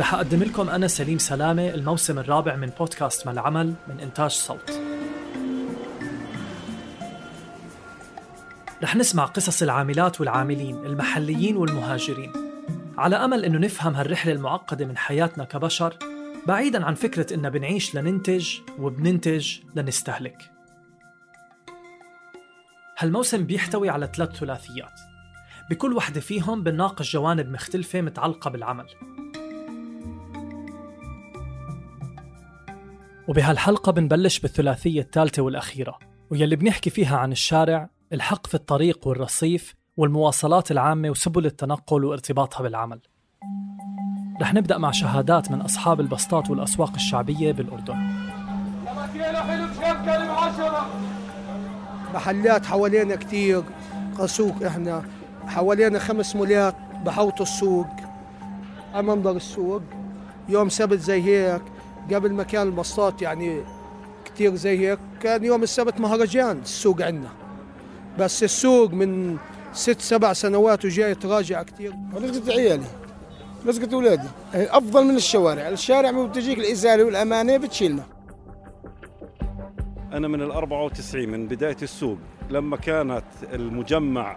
رح أقدم لكم أنا سليم سلامة الموسم الرابع من بودكاست ما العمل من إنتاج صوت. رح نسمع قصص العاملات والعاملين المحليين والمهاجرين. على أمل أنه نفهم هالرحلة المعقدة من حياتنا كبشر بعيدا عن فكرة إن بنعيش لننتج وبننتج لنستهلك. هالموسم بيحتوي على ثلاث ثلاثيات. بكل وحدة فيهم بنناقش جوانب مختلفة متعلقة بالعمل. وبهالحلقة بنبلش بالثلاثية الثالثة والأخيرة ويلي بنحكي فيها عن الشارع الحق في الطريق والرصيف والمواصلات العامة وسبل التنقل وارتباطها بالعمل. رح نبدأ مع شهادات من أصحاب البسطات والأسواق الشعبية بالأردن. محلات حوالينا كتير قسوق إحنا. حوالينا خمس مولات بحوط السوق منظر السوق. يوم سبت زي هيك. قبل ما كان البسطات يعني كتير زي هيك كان يوم السبت مهرجان السوق عندنا. بس السوق من ست سبع سنوات وجاي تراجع كتير. رزقة عيالي رزقة أولادي أفضل من الشوارع. الشارع ما بتجيك الإزالة والأمانة بتشيلنا. أنا من ال 94 من بداية السوق لما كانت المجمع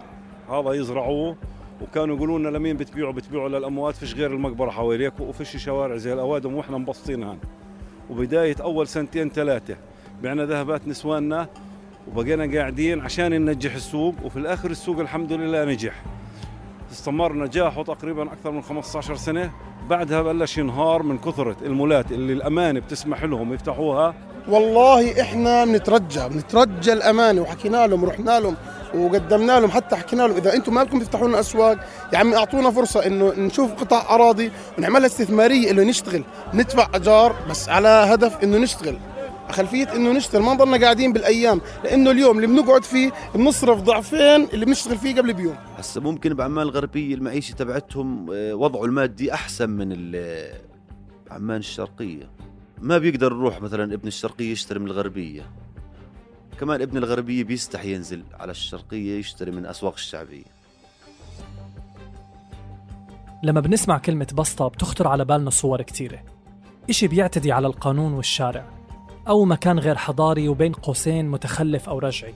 هذا يزرعوه وكانوا يقولوا لنا لمين بتبيعوا بتبيعوا للأموات فيش غير المقبرة حواليك وفيش شوارع زي الأوادم وإحنا مبسطينها وبداية أول سنتين ثلاثة بعنا ذهبات نسواننا وبقينا قاعدين عشان ننجح السوق وفي الآخر السوق الحمد لله نجح. استمر نجاحه تقريبا أكثر من 15 سنة. بعدها بلش ينهار من كثرة المولات اللي الأمانة بتسمح لهم يفتحوها. والله إحنا بنترجى بنترجى الأمانة وحكينا لهم ورحنا لهم. وقدمنا لهم حتى حكينا لهم إذا أنتم مالكم تفتحوا لنا أسواق يا عمي أعطونا فرصة إنه نشوف قطع أراضي ونعملها استثمارية إنه نشتغل. ندفع أجار بس على هدف إنه نشتغل. خلفية إنه نشتغل ما نضلنا قاعدين بالأيام لأنه اليوم اللي بنقعد فيه بنصرف ضعفين اللي بنشتغل فيه قبل بيوم. هسه ممكن بعمان الغربيه المعيشة تبعتهم آه، وضعه المادي أحسن من عمان الشرقية. ما بيقدر يروح مثلا ابن الشرقية يشتري من الغربية. كمان ابن الغربية بيستحي ينزل على الشرقية يشتري من أسواق الشعبية. لما بنسمع كلمة بسطة بتخطر على بالنا صور كتيرة. إشي بيعتدي على القانون والشارع. أو مكان غير حضاري وبين قوسين متخلف أو رجعي.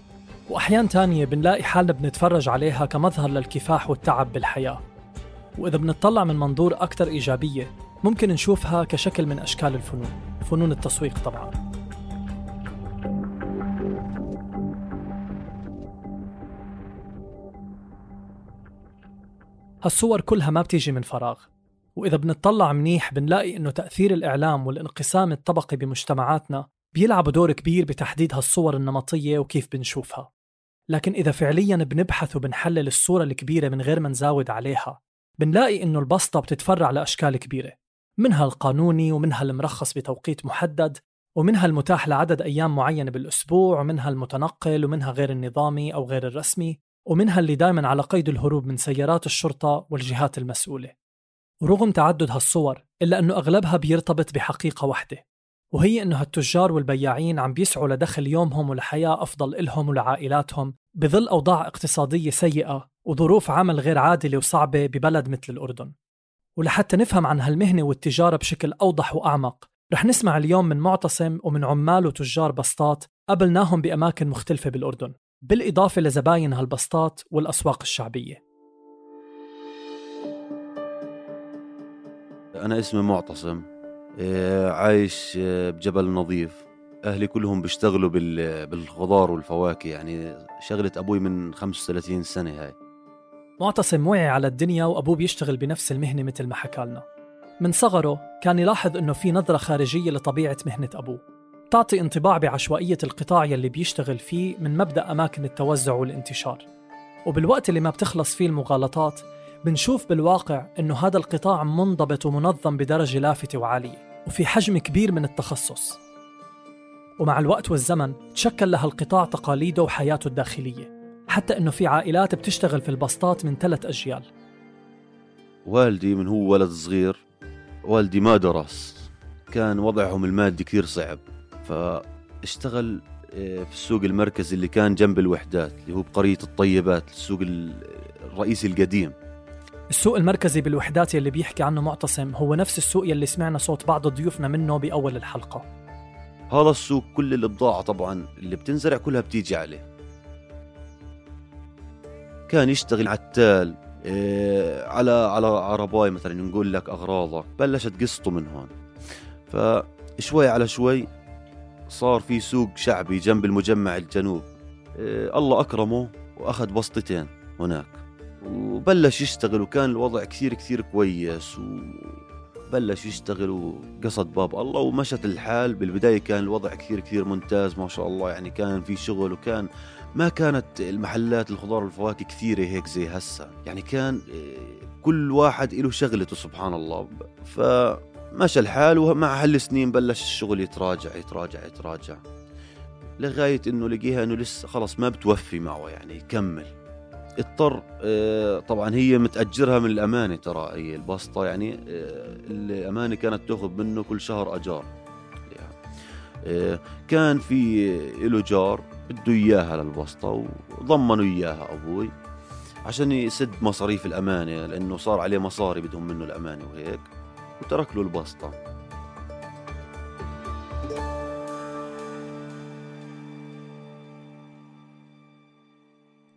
وأحيان تانية بنلاقي حالنا بنتفرج عليها كمظهر للكفاح والتعب بالحياة. وإذا بنطلع من منظور أكثر إيجابية ممكن نشوفها كشكل من أشكال الفنون. فنون التسويق طبعاً. هالصور كلها ما بتيجي من فراغ. وإذا بنطلع منيح بنلاقي إنه تأثير الإعلام والانقسام الطبقي بمجتمعاتنا بيلعبوا دور كبير بتحديد هالصور النمطية وكيف بنشوفها. لكن إذا فعليا بنبحث وبنحلل الصورة الكبيرة من غير ما نزاود عليها بنلاقي إنه البسطة بتتفرع لأشكال كبيرة منها القانوني ومنها المرخص بتوقيت محدد ومنها المتاح لعدد أيام معينة بالأسبوع ومنها المتنقل ومنها غير النظامي أو غير الرسمي. ومنها اللي دائما على قيد الهروب من سيارات الشرطة والجهات المسؤولة. ورغم تعدد هالصور إلا أنه أغلبها بيرتبط بحقيقة واحدة وهي أنه هالتجار والبياعين عم بيسعوا لدخل يومهم ولحياة أفضل إلهم ولعائلاتهم بظل أوضاع اقتصادية سيئة وظروف عمل غير عادلة وصعبة ببلد مثل الأردن. ولحتى نفهم عن هالمهنة والتجارة بشكل أوضح وأعمق رح نسمع اليوم من معتصم ومن عمال وتجار بسطات قابلناهم بأماكن مختلفة بالأردن. بالإضافة لزباين هالبسطات والأسواق الشعبية. أنا اسمي معتصم. آه، عايش آه، بجبل نظيف. أهلي كلهم بيشتغلوا بال- بالخضار والفواكه يعني شغلة أبوي من 35 سنة هاي. معتصم وعي على الدنيا وأبوه بيشتغل بنفس المهنة مثل ما حكى لنا من صغره كان يلاحظ إنه في نظرة خارجية لطبيعة مهنة أبوه. تعطي انطباع بعشوائية القطاع يلي بيشتغل فيه من مبدأ أماكن التوزع والانتشار. وبالوقت اللي ما بتخلص فيه المغالطات بنشوف بالواقع إنه هذا القطاع منضبط ومنظم بدرجة لافتة وعالية وفي حجم كبير من التخصص. ومع الوقت والزمن تشكل لهالقطاع تقاليده وحياته الداخلية حتى إنه في عائلات بتشتغل في البسطات من ثلاث أجيال. والدي من هو ولد صغير والدي ما درس. كان وضعهم المادي كثير صعب. فاشتغل آه، في السوق المركزي اللي كان جنب الوحدات اللي هو بقرية الطيبات السوق ال- الرئيسي القديم. السوق المركزي بالوحدات يلي بيحكي عنه معتصم هو نفس السوق يلي سمعنا صوت بعض ضيوفنا منه بأول الحلقة. هذا السوق كل البضاعة طبعا اللي بتنزرع كلها بتيجي عليه. كان يشتغل عتال إيه على على عرباي مثلا نقول لك أغراضك بلشت قصته من هون. فشوي على شوي صار في سوق شعبي جنب المجمع الجنوب. إيه الله أكرمه وأخذ بسطتين هناك. وبلش يشتغل وكان الوضع كثير كثير كويس وبلش يشتغل وقصد باب الله ومشت الحال. بالبداية كان الوضع كثير كثير ممتاز ما شاء الله يعني كان في شغل وكان ما كانت المحلات الخضار والفواكه كثيرة هيك زي هسا يعني كان آه، كل واحد له شغلته سبحان الله. فمشى الحال ومع هالسنين بلش الشغل يتراجع يتراجع يتراجع. لغاية إنه لقيها إنه لسه خلص ما بتوفي معه يعني يكمل. اضطر آه، طبعا هي متأجرها من الأمانة ترى هي البسطة يعني آه، الأمانة كانت تأخذ منه كل شهر أجار. آه، كان في له جار بده إياها للبسطة وضمنوا إياها أبوي عشان يسد مصاريف الأمانة لأنه صار عليه مصاري بدهم منه الأمانة وهيك. وترك له البسطة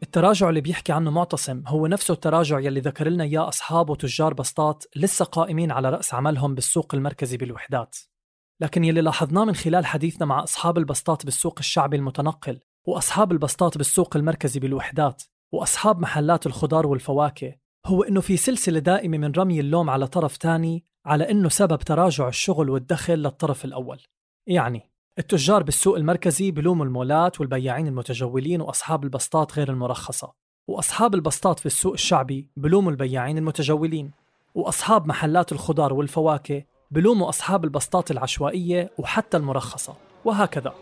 التراجع اللي بيحكي عنه معتصم هو نفسه التراجع يلي ذكر لنا إياه أصحاب وتجار بسطات لسه قائمين على رأس عملهم بالسوق المركزي بالوحدات. لكن يلي لاحظناه من خلال حديثنا مع أصحاب البسطات بالسوق الشعبي المتنقل وأصحاب البسطات بالسوق المركزي بالوحدات وأصحاب محلات الخضار والفواكه هو إنه في سلسلة دائمة من رمي اللوم على طرف تاني على إنه سبب تراجع الشغل والدخل للطرف الأول. يعني التجار بالسوق المركزي بلوموا المولات والبياعين المتجولين وأصحاب البسطات غير المرخصة. وأصحاب البسطات في السوق الشعبي بلوموا البياعين المتجولين. وأصحاب محلات الخضار والفواكه بلوموا أصحاب البسطات العشوائية وحتى المرخصة. وهكذا.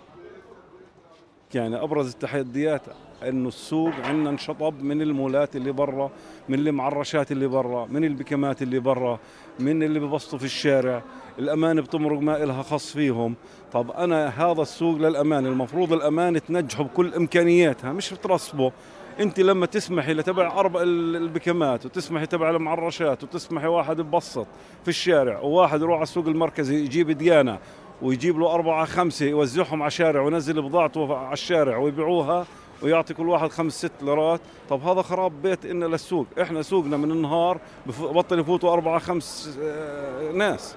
يعني أبرز التحديات انه السوق عندنا انشطب من المولات اللي برا من المعرشات اللي برا من البكمات اللي برا من اللي ببسطوا في الشارع. الامانه بتمرق ما إلها خص فيهم. طب أنا هذا السوق للامانه المفروض الامانه تنجحه بكل إمكانياتها مش بترصبه أنت لما تسمحي لتبع أربع ال- البكمات وتسمحي تبع المعرشات وتسمحي واحد ببسط في الشارع وواحد يروح على السوق المركزي يجيب ديانة ويجيب له أربعة خمسة يوزعهم على الشارع وينزل بضاعته على الشارع ويبيعوها ويعطي كل واحد خمس ست ليرات. طب هذا خراب بيت إنا للسوق. إحنا سوقنا من النهار بطل يفوتوا أربعة خمس آه، ناس.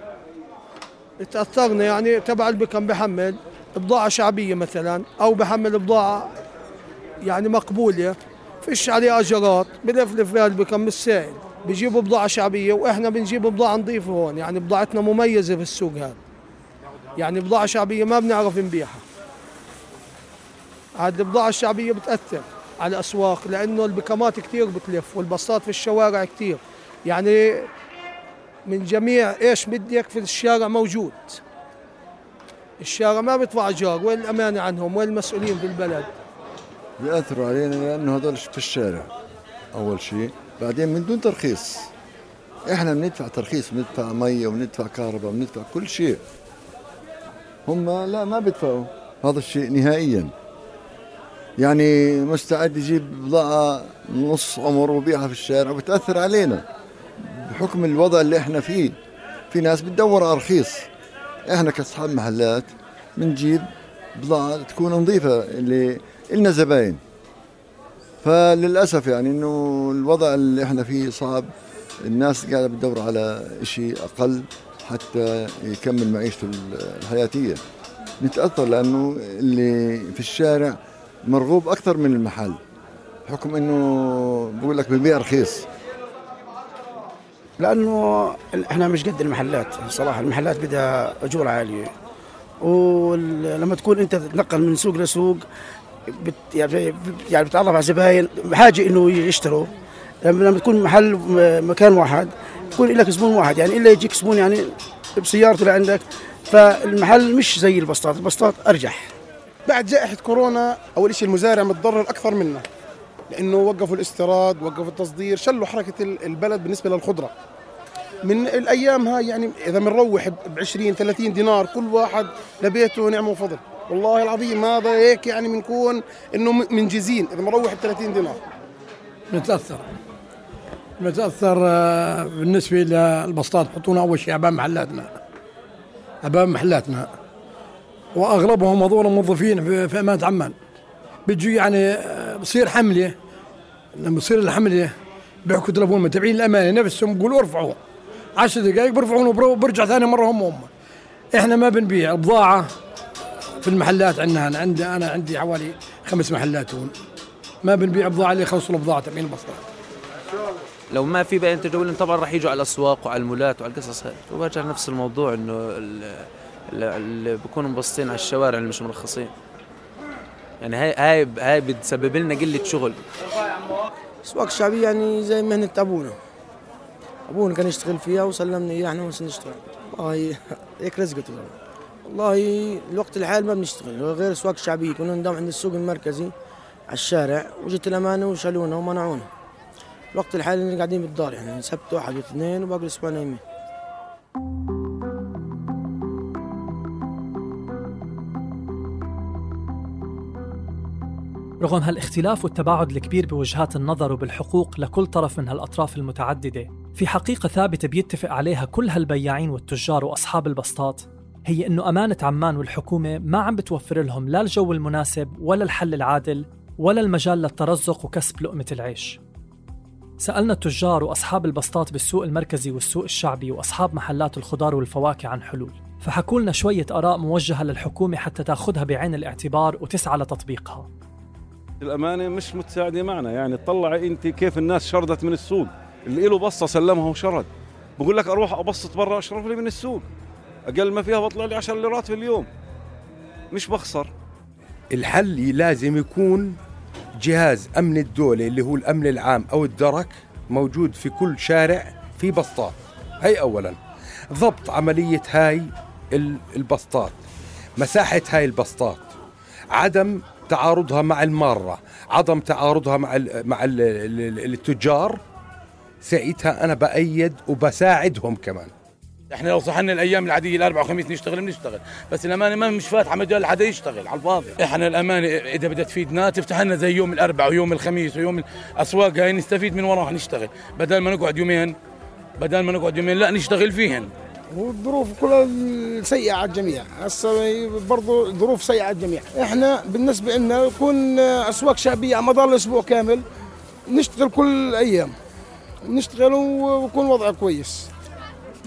تأثرنا يعني تبع البكم بحمل بضاعة شعبية مثلا أو بحمل بضاعة يعني مقبولة. فيش عليه أجرات بلفلف فيها البكم السائل بيجيبوا بضاعة شعبية وإحنا بنجيب بضاعة نظيفة هون. يعني بضاعتنا مميزة في السوق هذا. يعني بضاعة شعبية ما بنعرف نبيعها. هذه البضاعة الشعبية بتأثر على الأسواق لأنه البكمات كتير بتلف والبسطات في الشوارع كتير. يعني من جميع إيش بدك في الشارع موجود. الشارع ما بيدفع اجار وين الأمانة عنهم؟ وين المسؤولين في البلد؟ بيأثروا علينا لأنه هذول في الشارع أول شيء. بعدين من دون ترخيص. إحنا بندفع ترخيص بندفع مية وبندفع كهرباء بندفع كل شيء. هم لا ما بيدفعوا. هذا الشيء نهائيا. يعني مستعد يجيب بضاعة نص عمر وبيعها في الشارع وبتأثر علينا بحكم الوضع اللي إحنا فيه. في ناس بتدور على رخيص. إحنا كأصحاب محلات بنجيب بضاعة تكون نظيفة اللي إلنا زباين. فللأسف يعني إنه الوضع اللي إحنا فيه صعب. الناس قاعدة بتدور على شيء أقل. حتى يكمل معيشته الحياتية. نتأثر لأنه اللي في الشارع مرغوب أكثر من المحل حكم أنه بقول لك ببيع رخيص. لأنه إحنا مش قد المحلات صراحة المحلات بدها أجور عالية. ولما تكون أنت تتنقل من سوق لسوق بت يعني يعني بتعرف على زباين بحاجه إنه يشتروا. لما تكون محل مكان واحد يكون لك زبون واحد يعني إلا يجيك زبون يعني بسيارته لعندك فالمحل مش زي البسطات البسطات أرجح. بعد جائحة كورونا أول شيء المزارع متضرر أكثر منا لأنه وقفوا الاستيراد وقفوا التصدير شلوا حركة البلد بالنسبة للخضرة. من الأيام هاي يعني إذا بنروح ب 20 30 دينار كل واحد لبيته نعمة وفضل. والله العظيم هذا هيك يعني بنكون إنه منجزين إذا بنروح ب 30 دينار. نتأثر نتأثر آه، بالنسبة للبسطات يحطونا أول شيء أمام محلاتنا. أمام محلاتنا. وأغلبهم هذول موظفين في, أمانة عمان. بيجوا يعني آه، بصير حملة. لما بصير الحملة بيحكوا تلفون متابعين الأمانة نفسهم بيقولوا ارفعوا. 10 دقائق بيرفعون وبرجع ثاني مرة هم هم. إحنا ما بنبيع بضاعة في المحلات عندنا. عندي أنا عندي حوالي خمس محلات هون. ما بنبيع بضاعة اللي يخلصوا البضاعه تبعين البسطات لو ما في بيان تجول طبعا راح يجوا على الأسواق وعلى المولات وعلى القصص هاي. وبرجع نفس الموضوع إنه اللي بيكونوا مبسطين على الشوارع اللي مش مرخصين. يعني هاي هاي هاي بتسبب لنا قلة شغل. الأسواق الشعبية يعني زي مهنه ابونا أبونا كان يشتغل فيها وسلمنا إياها إحنا نشتغل. والله هيك رزقته والله الوقت الحالي ما بنشتغل غير الأسواق الشعبية. كنا نداوم عند السوق المركزي على الشارع وجت الأمانة وشالونا ومنعونا. الوقت الحالي قاعدين بالدار يعني سبت واحد واثنين وباقي الأسبوع نايمين رغم هالاختلاف والتباعد الكبير بوجهات النظر وبالحقوق لكل طرف من هالأطراف المتعددة في حقيقة ثابتة بيتفق عليها كل هالبياعين والتجار وأصحاب البسطات. هي أنه أمانة عمان والحكومة ما عم بتوفر لهم لا الجو المناسب ولا الحل العادل ولا المجال للترزق وكسب لقمة العيش. سألنا التجار وأصحاب البسطات بالسوق المركزي والسوق الشعبي وأصحاب محلات الخضار والفواكه عن حلول. فحكوا لنا شوية آراء موجهة للحكومة حتى تأخذها بعين الاعتبار وتسعى لتطبيقها. الأمانة مش متساعدة معنا. يعني تطلع أنت كيف الناس شردت من السوق. اللي له بصة سلمها وشرد. بقول لك أروح أبسط برا أشرف لي من السوق. أقل ما فيها بطلع لي 10 ليرات في اليوم. مش بخسر. الحل لازم يكون جهاز أمن الدولة اللي هو الأمن العام أو الدرك موجود في كل شارع في بسطات. هي اولا. ضبط عملية هاي البسطات. مساحة هاي البسطات. عدم تعارضها مع المارة. عدم تعارضها مع ال مع ال التجار. ساعتها أنا بأيد وبساعدهم كمان. إحنا لو صحنا الأيام العادية الاربع والخميس نشتغل بنشتغل بس الأمانة ما مش فاتحة مجال حدا يشتغل على الفاضي. إحنا الأمانة إذا بدها تفيدنا تفتح لنا زي يوم الاربع ويوم الخميس ويوم الأسواق هاي نستفيد من وراها نشتغل بدل ما نقعد يومين بدل ما نقعد يومين لا نشتغل فيهن. والظروف كلها سيئة على الجميع هسه برضه ظروف سيئة على الجميع. إحنا بالنسبة لنا يكون أسواق شعبية على مدار الأسبوع كامل نشتغل كل الأيام نشتغل ويكون وضع كويس.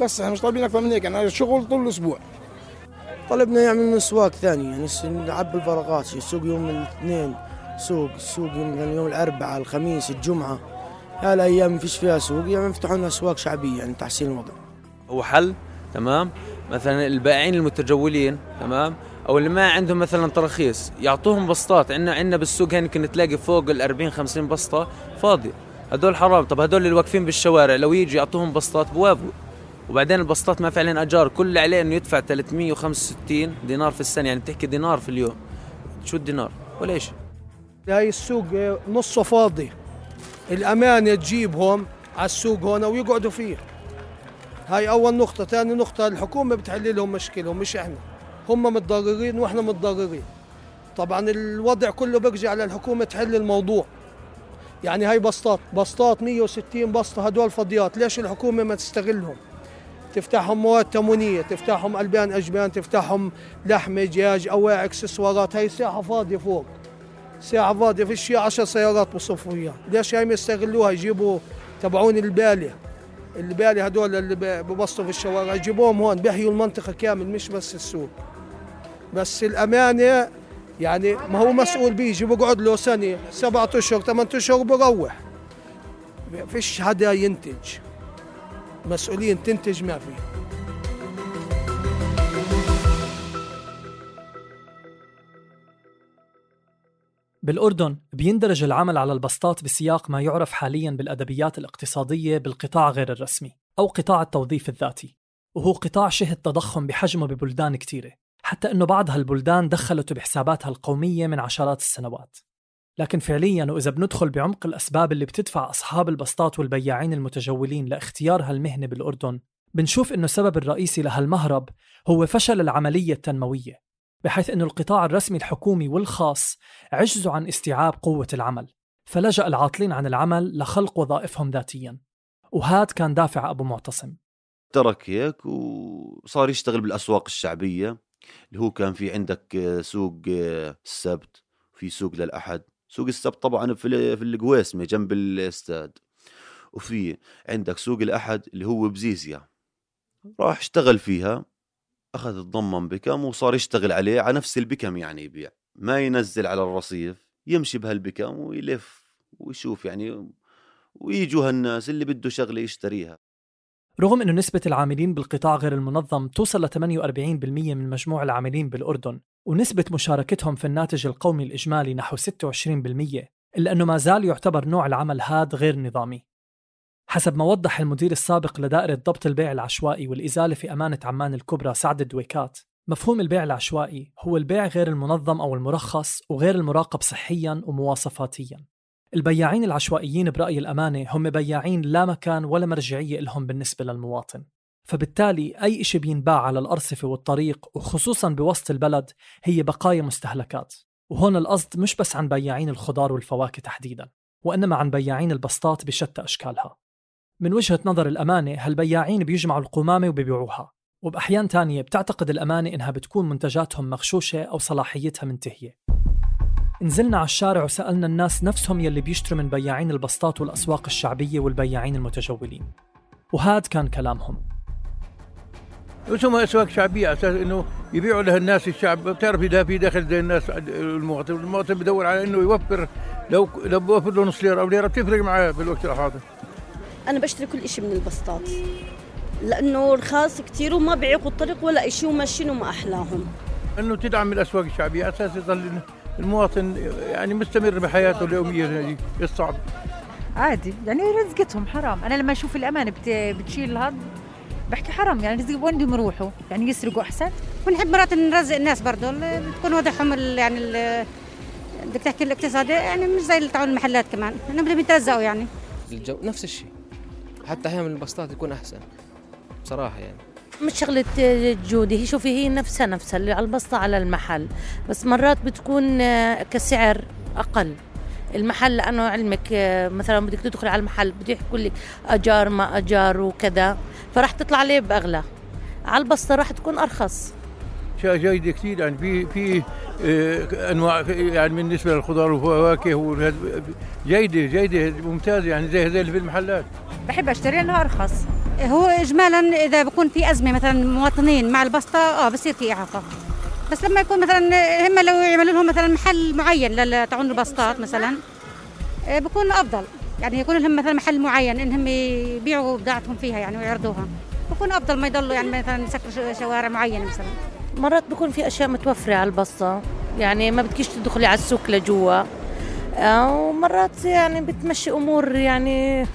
بس إحنا مش طالبين أكثر من هيك يعني شغل طول الأسبوع. طلبنا يعمل اسواق ثانية يعني نعبي الفراغات سوق يوم الاثنين سوق السوق يوم, يوم الأربعاء الخميس الجمعة. هالايام ما فيش فيها سوق يعني يفتحوا لنا أسواق شعبية يعني تحسين الوضع. هو حل تمام؟ مثلا البائعين المتجولين تمام؟ أو اللي ما عندهم مثلا تراخيص يعطوهم بسطات. عندنا عندنا بالسوق هنا كنت تلاقي فوق ال 40 50 بسطة فاضية. هدول حرام. طب هدول اللي واقفين بالشوارع لو يجي يعطوهم بسطات بوافقوا وبعدين البسطات ما فعلا أجار. كل اللي عليه إنه يدفع 365 دينار في السنة يعني بتحكي دينار في اليوم. شو الدينار؟ ولا شيء هاي السوق نصه فاضي. الامانه تجيبهم على السوق هون ويقعدوا فيه. هاي أول نقطة. ثاني نقطة الحكومة بتحل لهم مشكلهم مش إحنا. هم متضررين وإحنا متضررين. طبعا الوضع كله بيرجع للحكومه تحل الموضوع. يعني هاي بسطات بسطات 160 بسطة هدول فضيات. ليش الحكومة ما تستغلهم؟ تفتحهم مواد تموينية تفتحهم ألبان أجبان تفتحهم لحمه دجاج أواعي إكسسوارات هاي ساحة فاضية فوق. ساعة فاضية في شيء 10 سيارات بصفوا اياها، ليش هاي ما يستغلوها؟ يجيبوا تبعون البالية. اللي بالي هدول اللي ببسطوا في الشوارع. جيبوهم هون بيحيوا المنطقة كامل مش بس السوق. بس الأمانة يعني ما هو مسؤول بيجي بقعد له سنة سبعة أشهر ثمانية أشهر بروح فيش حدا ينتج. مسؤولين تنتج ما في بالأردن بيندرج العمل على البسطات بسياق ما يعرف حاليا بالأدبيات الاقتصادية بالقطاع غير الرسمي أو قطاع التوظيف الذاتي وهو قطاع شهد تضخم بحجمه ببلدان كتيرة حتى أنه بعض هالبلدان دخلته بحساباتها القومية من عشرات السنوات. لكن فعليا وإذا بندخل بعمق الأسباب اللي بتدفع أصحاب البسطات والبياعين المتجولين لاختيار هالمهنة بالأردن بنشوف أنه السبب الرئيسي لهالمهرب هو فشل العملية التنموية بحيث أنه القطاع الرسمي الحكومي والخاص عجزوا عن استيعاب قوة العمل فلجأ العاطلين عن العمل لخلق وظائفهم ذاتيا وهاد كان دافع أبو معتصم. ترك هيك وصار يشتغل بالأسواق الشعبية اللي هو كان في عندك سوق السبت في سوق للأحد. سوق السبت طبعا في في القويسمة جنب الاستاد. وفي عندك سوق الأحد اللي هو بزيزيا. راح اشتغل فيها أخذ الضمن بكم وصار يشتغل عليه على نفس البكم يعني يبيع. ما ينزل على الرصيف يمشي بهالبكم ويلف ويشوف يعني ويجوا هالناس اللي بده شغلة يشتريها. رغم أنه نسبة العاملين بالقطاع غير المنظم توصل ل 48% من مجموع العاملين بالأردن ونسبة مشاركتهم في الناتج القومي الإجمالي نحو 26% إلا أنه ما زال يعتبر نوع العمل هاد غير نظامي. حسب ما وضح المدير السابق لدائرة ضبط البيع العشوائي والإزالة في أمانة عمان الكبرى سعد الدويكات مفهوم البيع العشوائي هو البيع غير المنظم أو المرخص وغير المراقب صحيا ومواصفاتيا. البياعين العشوائيين برأي الأمانة هم بياعين لا مكان ولا مرجعية لهم بالنسبة للمواطن. فبالتالي أي إشي بينباع على الأرصفة والطريق وخصوصا بوسط البلد هي بقايا مستهلكات. وهون القصد مش بس عن بياعين الخضار والفواكه تحديدا وإنما عن بياعين البسطات بشتى أشكالها. من وجهة نظر الأمانة هالبياعين بيجمعوا القمامة وبيبيعوها. وبأحيان تانية بتعتقد الأمانة إنها بتكون منتجاتهم مغشوشة أو صلاحيتها منتهية. نزلنا على الشارع وسألنا الناس نفسهم يلي بيشتروا من بياعين البسطات والأسواق الشعبية والبياعين المتجولين. وهاد كان كلامهم. اسمها أسواق شعبية على أساس إنه يبيعوا لها الناس الشعب. بتعرف إذا في دخل زي الناس المواطن المواطن بدور على إنه يوفر لو لو بوفر له نص ليرة أو ليرة بتفرق معاه بالوقت الحاضر. أنا بشتري كل إشي من البسطات لأنه رخاص كتير وما بيعيقوا الطريق ولا إشي وماشيين وما أحلاهم. إنه تدعم الأسواق الشعبية على أساس يظل المواطن يعني مستمر بحياته اليومية هذه الصعب عادي يعني رزقتهم حرام. أنا لما أشوف الأمانة بت... بتشيل هذا بحكي حرام يعني رزق وين بدهم يروحوا؟ يعني يسرقوا أحسن؟ ونحب مرات نرزق الناس برضه اللي بتكون وضعهم يعني بدك تحكي الاقتصادي يعني مش زي اللي تاعون المحلات كمان انهم بدهم يترزقوا يعني. الجو نفس الشيء. حتى أحيانا البسطات يكون أحسن بصراحة يعني. مش شغلة جودة هي شوفي هي نفسها نفسها اللي على البسطة على المحل. بس مرات بتكون آه، كسعر أقل. المحل لأنه علمك آه، مثلا بدك تدخل على المحل بده يحكوا لك أجار ما أجار وكذا فراح تطلع عليه بأغلى. على البسطة راح تكون أرخص. اشياء جيده كثير يعني في في آه، أنواع يعني بالنسبة للخضار والفواكه جيده جيده ممتازة يعني زي زي اللي في المحلات. بحب أشتري لأنه أرخص. هو اجمالا إذا بكون في أزمة مثلا مواطنين مع البسطة آه بصير في إعاقة. بس لما يكون مثلا هم لو يعملوا لهم مثلا محل معين تاعون البسطات مثلا آه، بكون أفضل. يعني يكون لهم مثلا محل معين انهم يبيعوا بضاعتهم فيها يعني ويعرضوها. بكون أفضل ما يضلوا يعني مثلا يسكروا شوارع معينة مثلا. مرات بكون في أشياء متوفرة على البسطة. يعني ما بدكيش تدخلي على السوق لجوا. آه، ومرات يعني بتمشي أمور يعني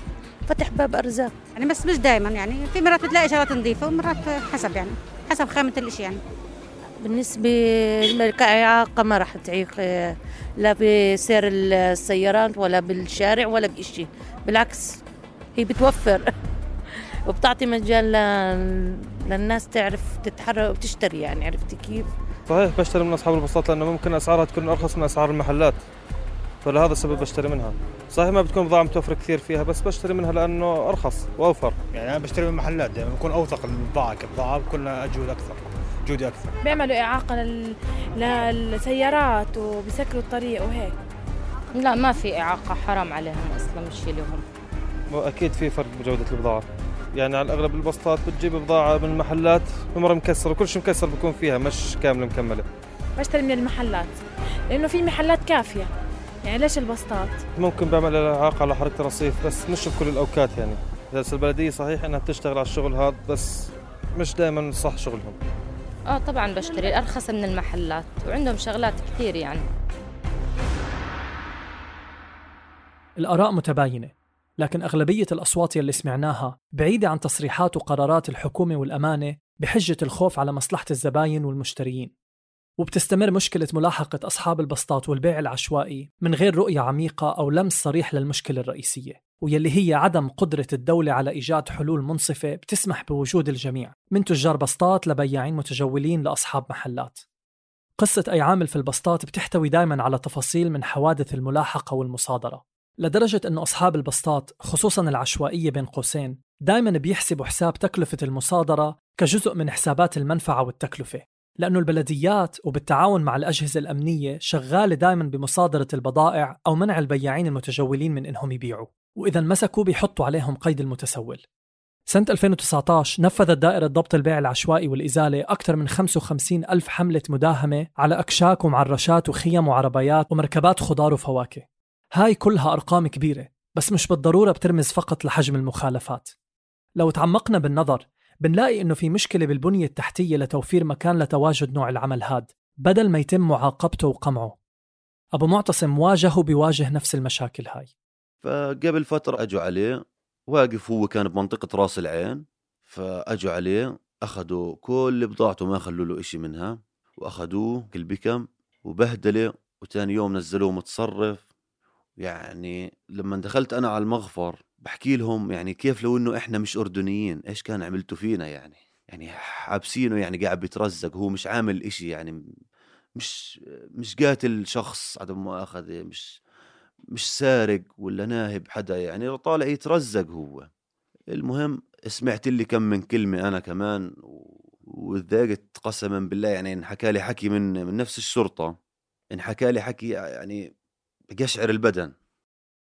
فتح باب أرزاق. يعني بس مش دائما يعني. في مرات بتلاقي شغلات نظيفة ومرات حسب يعني حسب خامة الإشي يعني. بالنسبة كإعاقة ما راح تعيق آه، لا بسير السيارات ولا بالشارع ولا بإشي. بالعكس هي بتوفر. وبتعطي مجال ل- للناس تعرف تتحرك وتشتري يعني عرفتي كيف؟ صحيح بشتري من أصحاب البساط لأنه ممكن أسعارها تكون أرخص من أسعار المحلات. فلهذا السبب بشتري منها. صحيح ما بتكون بضاعة متوفرة كثير فيها بس بشتري منها لأنه أرخص وأوفر. يعني أنا بشتري من محلات دائما بكون أوثق البضاعة كبضاعة بكون لها جوده أكثر جوده أكثر. بيعملوا إعاقة لل... للسيارات وبيسكروا الطريق وهيك. لا ما في إعاقة حرام عليهم أصلا مش لهم. واكيد في فرق بجودة البضاعة. يعني على الأغلب البسطات بتجيب بضاعة من المحلات بمره مكسره وكل شيء مكسر بيكون فيها مش كاملة مكملة. بشتري من المحلات لأنه في محلات كافية. يعني ليش البسطات؟ ممكن بعمل إعاقة على حركة الرصيف بس مش بكل الأوقات يعني. هسه البلديه صحيح إنها بتشتغل على الشغل هذا بس مش دائما صح شغلهم. آه طبعا بشتري ارخص من المحلات وعندهم شغلات كثير يعني. الآراء متباينة لكن أغلبية الأصوات يلي سمعناها بعيدة عن تصريحات وقرارات الحكومة والأمانة بحجة الخوف على مصلحة الزباين والمشترين. وبتستمر مشكلة ملاحقة أصحاب البسطات والبيع العشوائي من غير رؤية عميقة أو لمس صريح للمشكلة الرئيسية. واللي هي عدم قدرة الدولة على إيجاد حلول منصفة بتسمح بوجود الجميع من تجار بسطات لبياعين متجولين لأصحاب محلات. قصة أي عامل في البسطات بتحتوي دائما على تفاصيل من حوادث الملاحقة والمصادرة. لدرجة أنه أصحاب البسطات خصوصا العشوائية بين قوسين دائما بيحسبوا حساب تكلفة المصادرة كجزء من حسابات المنفعة والتكلفة لأنه البلديات وبالتعاون مع الأجهزة الأمنية شغالة دائما بمصادرة البضائع أو منع البياعين المتجولين من إنهم يبيعوا. وإذا مسكوا بيحطوا عليهم قيد المتسول. سنة 2019 نفذت دائرة ضبط البيع العشوائي والإزالة أكثر من 55 ألف حملة مداهمة على أكشاك ومعرشات وخيم وعربيات ومركبات خضار وفواكه. هاي كلها أرقام كبيرة بس مش بالضرورة بترمز فقط لحجم المخالفات. لو تعمقنا بالنظر بنلاقي إنه في مشكلة بالبنية التحتية لتوفير مكان لتواجد نوع العمل هاد بدل ما يتم معاقبته وقمعه. أبو معتصم واجه وبيواجه نفس المشاكل هاي. فقبل فترة أجوا عليه واقف هو كان بمنطقة راس العين فأجوا عليه أخذوا كل بضاعته ما خلوا له إشي منها وأخذوه كل بكم وبهدلة وتاني يوم نزلوه متصرف. يعني لما دخلت أنا على المغفر بحكي لهم يعني كيف لو إنه إحنا مش أردنيين إيش كان عملتوا فينا يعني؟ يعني حابسينه يعني قاعد بيترزق هو مش عامل إشي يعني مش مش قاتل شخص عدم مؤاخذة مش مش سارق ولا ناهب حدا يعني طالع يترزق هو. المهم سمعت لي كم من كلمة أنا كمان وتضايقت قسما بالله يعني انحكى لي حكي من من نفس الشرطة. انحكى لي حكي يعني قشعر البدن.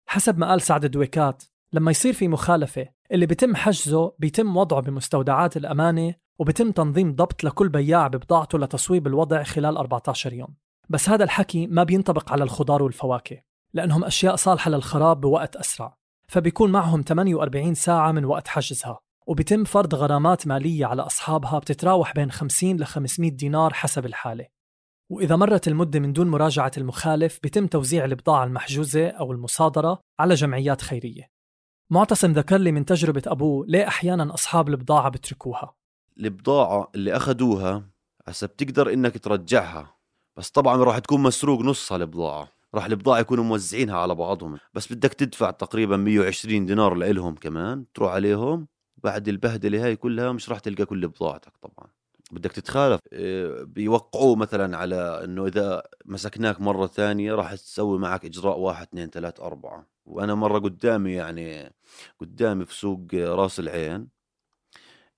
حسب ما قال سعد دويكات لما يصير في مخالفة اللي بيتم حجزه بيتم وضعه بمستودعات الأمانة وبيتم تنظيم ضبط لكل بياع ببضاعته لتصويب الوضع خلال 14 يوم. بس هذا الحكي ما بينطبق على الخضار والفواكه. لأنهم أشياء صالحة للخراب بوقت أسرع. فبيكون معهم 48 ساعة من وقت حجزها. وبيتم فرض غرامات مالية على أصحابها بتتراوح بين 50 ل 500 دينار حسب الحالة. وإذا مرت المدة من دون مراجعة المخالف بيتم توزيع البضاعة المحجوزة أو المصادرة على جمعيات خيرية. معتصم ذكر لي من تجربة أبوه ليه أحيانا أصحاب البضاعة بتركوها؟ البضاعة اللي أخذوها هسا بتقدر إنك ترجعها بس طبعا راح تكون مسروق نصها البضاعة راح البضاعة يكونوا موزعينها على بعضهم. بس بدك تدفع تقريبا 120 دينار لإلهم كمان تروح عليهم بعد البهدلة هاي كلها مش راح تلقى كل بضاعتك طبعا. بدك تتخالف. إيه، بيوقعوه مثلا على إنه إذا مسكناك مرة ثانية راح تسوي معك إجراء واحد اثنين ثلاث أربعة. وأنا مرة قدامي يعني قدامي في سوق راس العين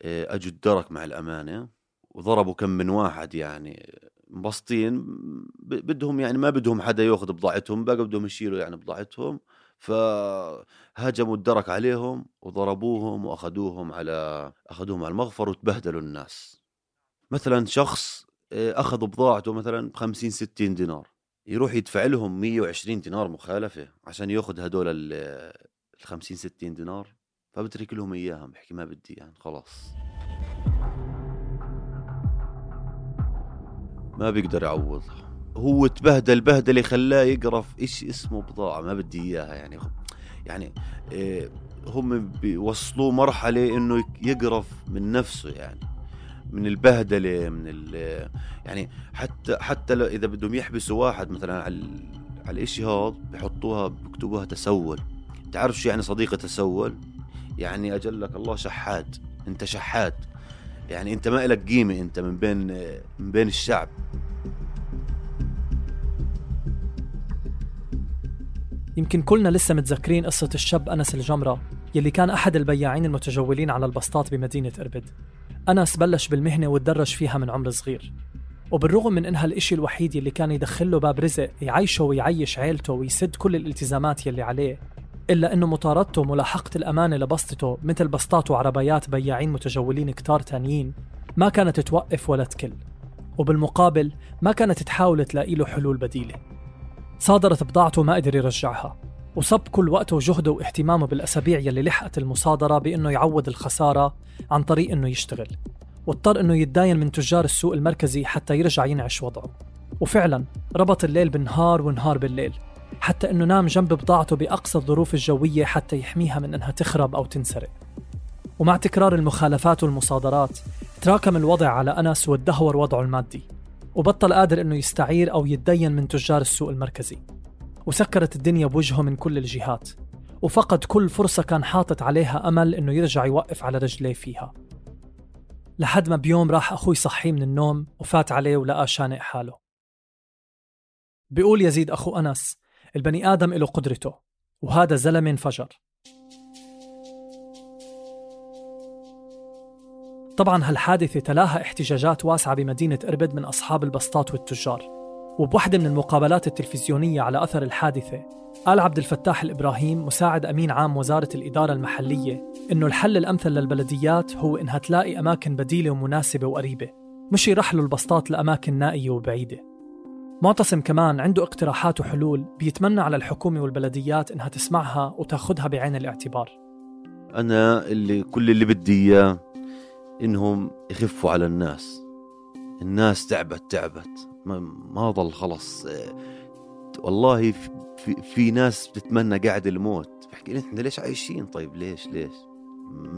إيه، اجوا الدرك مع الأمانة وضربوا كم من واحد يعني. مبسطين بدهم يعني ما بدهم حدا ياخذ بضاعتهم بقى بدهم يشيلوا يعني بضاعتهم. فهاجموا الدرك عليهم وضربوهم وأخذوهم على أخذوهم على المغفر وتبهدلوا الناس. مثلا شخص آه، اخذ بضاعته مثلا ب 50 60 دينار يروح يدفع لهم 120 دينار مخالفة عشان ياخذ هدول ال 50 60 دينار فبترك لهم اياها بحكي ما بدي يعني خلاص. ما بيقدر يعوض هو تبهدل بهدلة خلاه يقرف إيش اسمه بضاعة ما بدي إياها يعني. يعني إيه هم بيوصلوه مرحلة إنه يقرف من نفسه يعني. من البهدلة من ال يعني حتى حتى إذا بدهم يحبسوا واحد مثلا على على الإشي هذا بحطوها بكتبوها تسول. تعرف شو يعني صديقي تسول؟ يعني أجلك الله شحات أنت شحات. يعني انت ما لك قيمة انت من بين من بين الشعب. يمكن كلنا لسه متذكرين قصة الشاب أنس الجمرة يلي كان أحد البياعين المتجولين على البسطات بمدينة إربد. أنس بلش بالمهنة وتدرج فيها من عمر صغير. وبالرغم من إنها الإشي الوحيد يلي كان يدخله باب رزق يعيشه ويعيش عيلته ويسد كل الالتزامات يلي عليه إلا أنه مطاردته وملاحقة الأمانة لبسطته مثل بسطات وعربيات بياعين متجولين كتار تانيين ما كانت توقف ولا تكل. وبالمقابل ما كانت تحاول تلاقي له حلول بديلة. صادرت بضاعته ما قدر يرجعها. وصب كل وقته وجهده واهتمامه بالأسابيع يلي لحقت المصادرة بأنه يعوض الخسارة عن طريق أنه يشتغل. واضطر أنه يتداين من تجار السوق المركزي حتى يرجع ينعش وضعه. وفعلا ربط الليل بالنهار والنهار بالليل. حتى أنه نام جنب بضاعته بأقصى الظروف الجوية حتى يحميها من أنها تخرب أو تنسرق. ومع تكرار المخالفات والمصادرات تراكم الوضع على أنس وادهور وضعه المادي وبطل قادر أنه يستعير أو يتدين من تجار السوق المركزي. وسكرت الدنيا بوجهه من كل الجهات وفقد كل فرصة كان حاطط عليها أمل أنه يرجع يوقف على رجليه فيها. لحد ما بيوم راح أخوي صحيه من النوم وفات عليه ولقى شانق حاله. بيقول يزيد أخو أنس البني آدم له قدرته وهذا زلمة انفجر طبعا هالحادثة تلاها احتجاجات واسعة بمدينة إربد من أصحاب البسطات والتجار. وبوحدة من المقابلات التلفزيونية على أثر الحادثة قال عبد الفتاح الإبراهيم مساعد أمين عام وزارة الإدارة المحلية إنه الحل الأمثل للبلديات هو إنها تلاقي أماكن بديلة ومناسبة وقريبة مش يرحلوا البسطات لأماكن نائية وبعيدة. معتصم كمان عنده اقتراحات وحلول بيتمنى على الحكومة والبلديات إنها تسمعها وتاخدها بعين الاعتبار. أنا اللي كل اللي بدي إياه إنهم يخفوا على الناس. الناس تعبت تعبت. ما, ما ضل خلص. والله في, في ناس بتتمنى قاعد الموت. بحكي إحنا ليش عايشين؟ طيب ليش ليش؟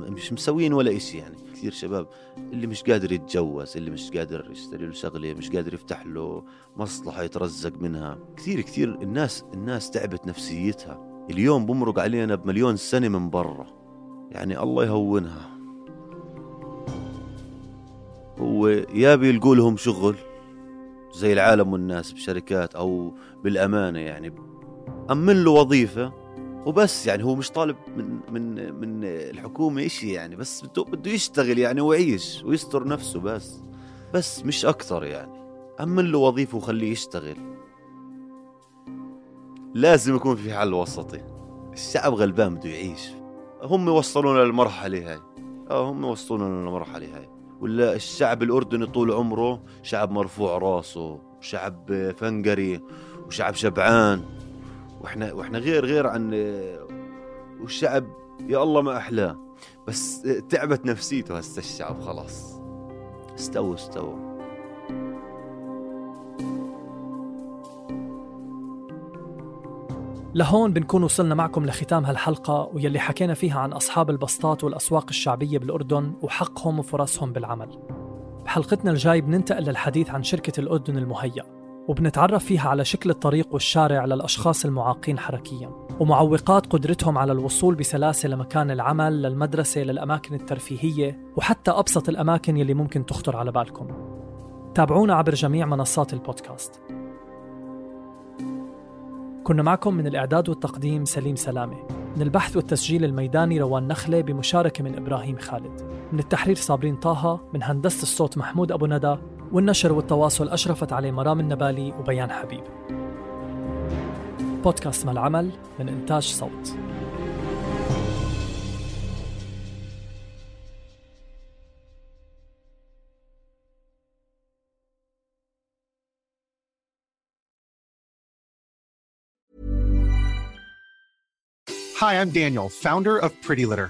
مش مسوين ولا إشي يعني. كثير شباب اللي مش قادر يتجوز اللي مش قادر يشتري له شغلة مش قادر يفتح له مصلحة يترزق منها. كثير كثير الناس الناس تعبت نفسيتها. اليوم بمرق علينا بمليون سنة من برا. يعني الله يهونها. هو يا بيلقوا لهم شغل زي العالم والناس بشركات أو بالأمانة يعني امن له وظيفة وبس يعني هو مش طالب من من من الحكومة إشي يعني بس بده بده يشتغل يعني ويعيش ويستر نفسه بس بس مش أكثر يعني. امن له وظيفه وخليه يشتغل. لازم يكون في حل وسطي. الشعب غلبان بده يعيش. هم وصلونا للمرحلة هاي. آه هم وصلونا للمرحلة هاي. ولا الشعب الأردني طول عمره شعب مرفوع راسه شعب فنقري وشعب شبعان. وإحنا وإحنا غير غير عن والشعب يا الله ما أحلاه. بس تعبت نفسيته هسه الشعب خلاص. استوى استوى لهون بنكون وصلنا معكم لختام هالحلقة ويلي حكينا فيها عن أصحاب البسطات والأسواق الشعبية بالأردن وحقهم وفرصهم بالعمل. بحلقتنا الجاي بننتقل للحديث عن شركة الأردن المهيأ. وبنتعرف فيها على شكل الطريق والشارع للأشخاص المعاقين حركيا ومعوقات قدرتهم على الوصول بسلاسة لمكان العمل للمدرسة للأماكن الترفيهية وحتى أبسط الأماكن يلي ممكن تخطر على بالكم. تابعونا عبر جميع منصات البودكاست. كنا معكم من الإعداد والتقديم سليم سلامة. من البحث والتسجيل الميداني روان نخلة بمشاركة من إبراهيم خالد. من التحرير صابرين طه من هندسة الصوت محمود أبو ندى والنشر والتواصل أشرفت عليه مرام النبالي وبيان حبيب بودكاست ما العمل من إنتاج صوت Hi, I'm Daniel, founder of Pretty Litter.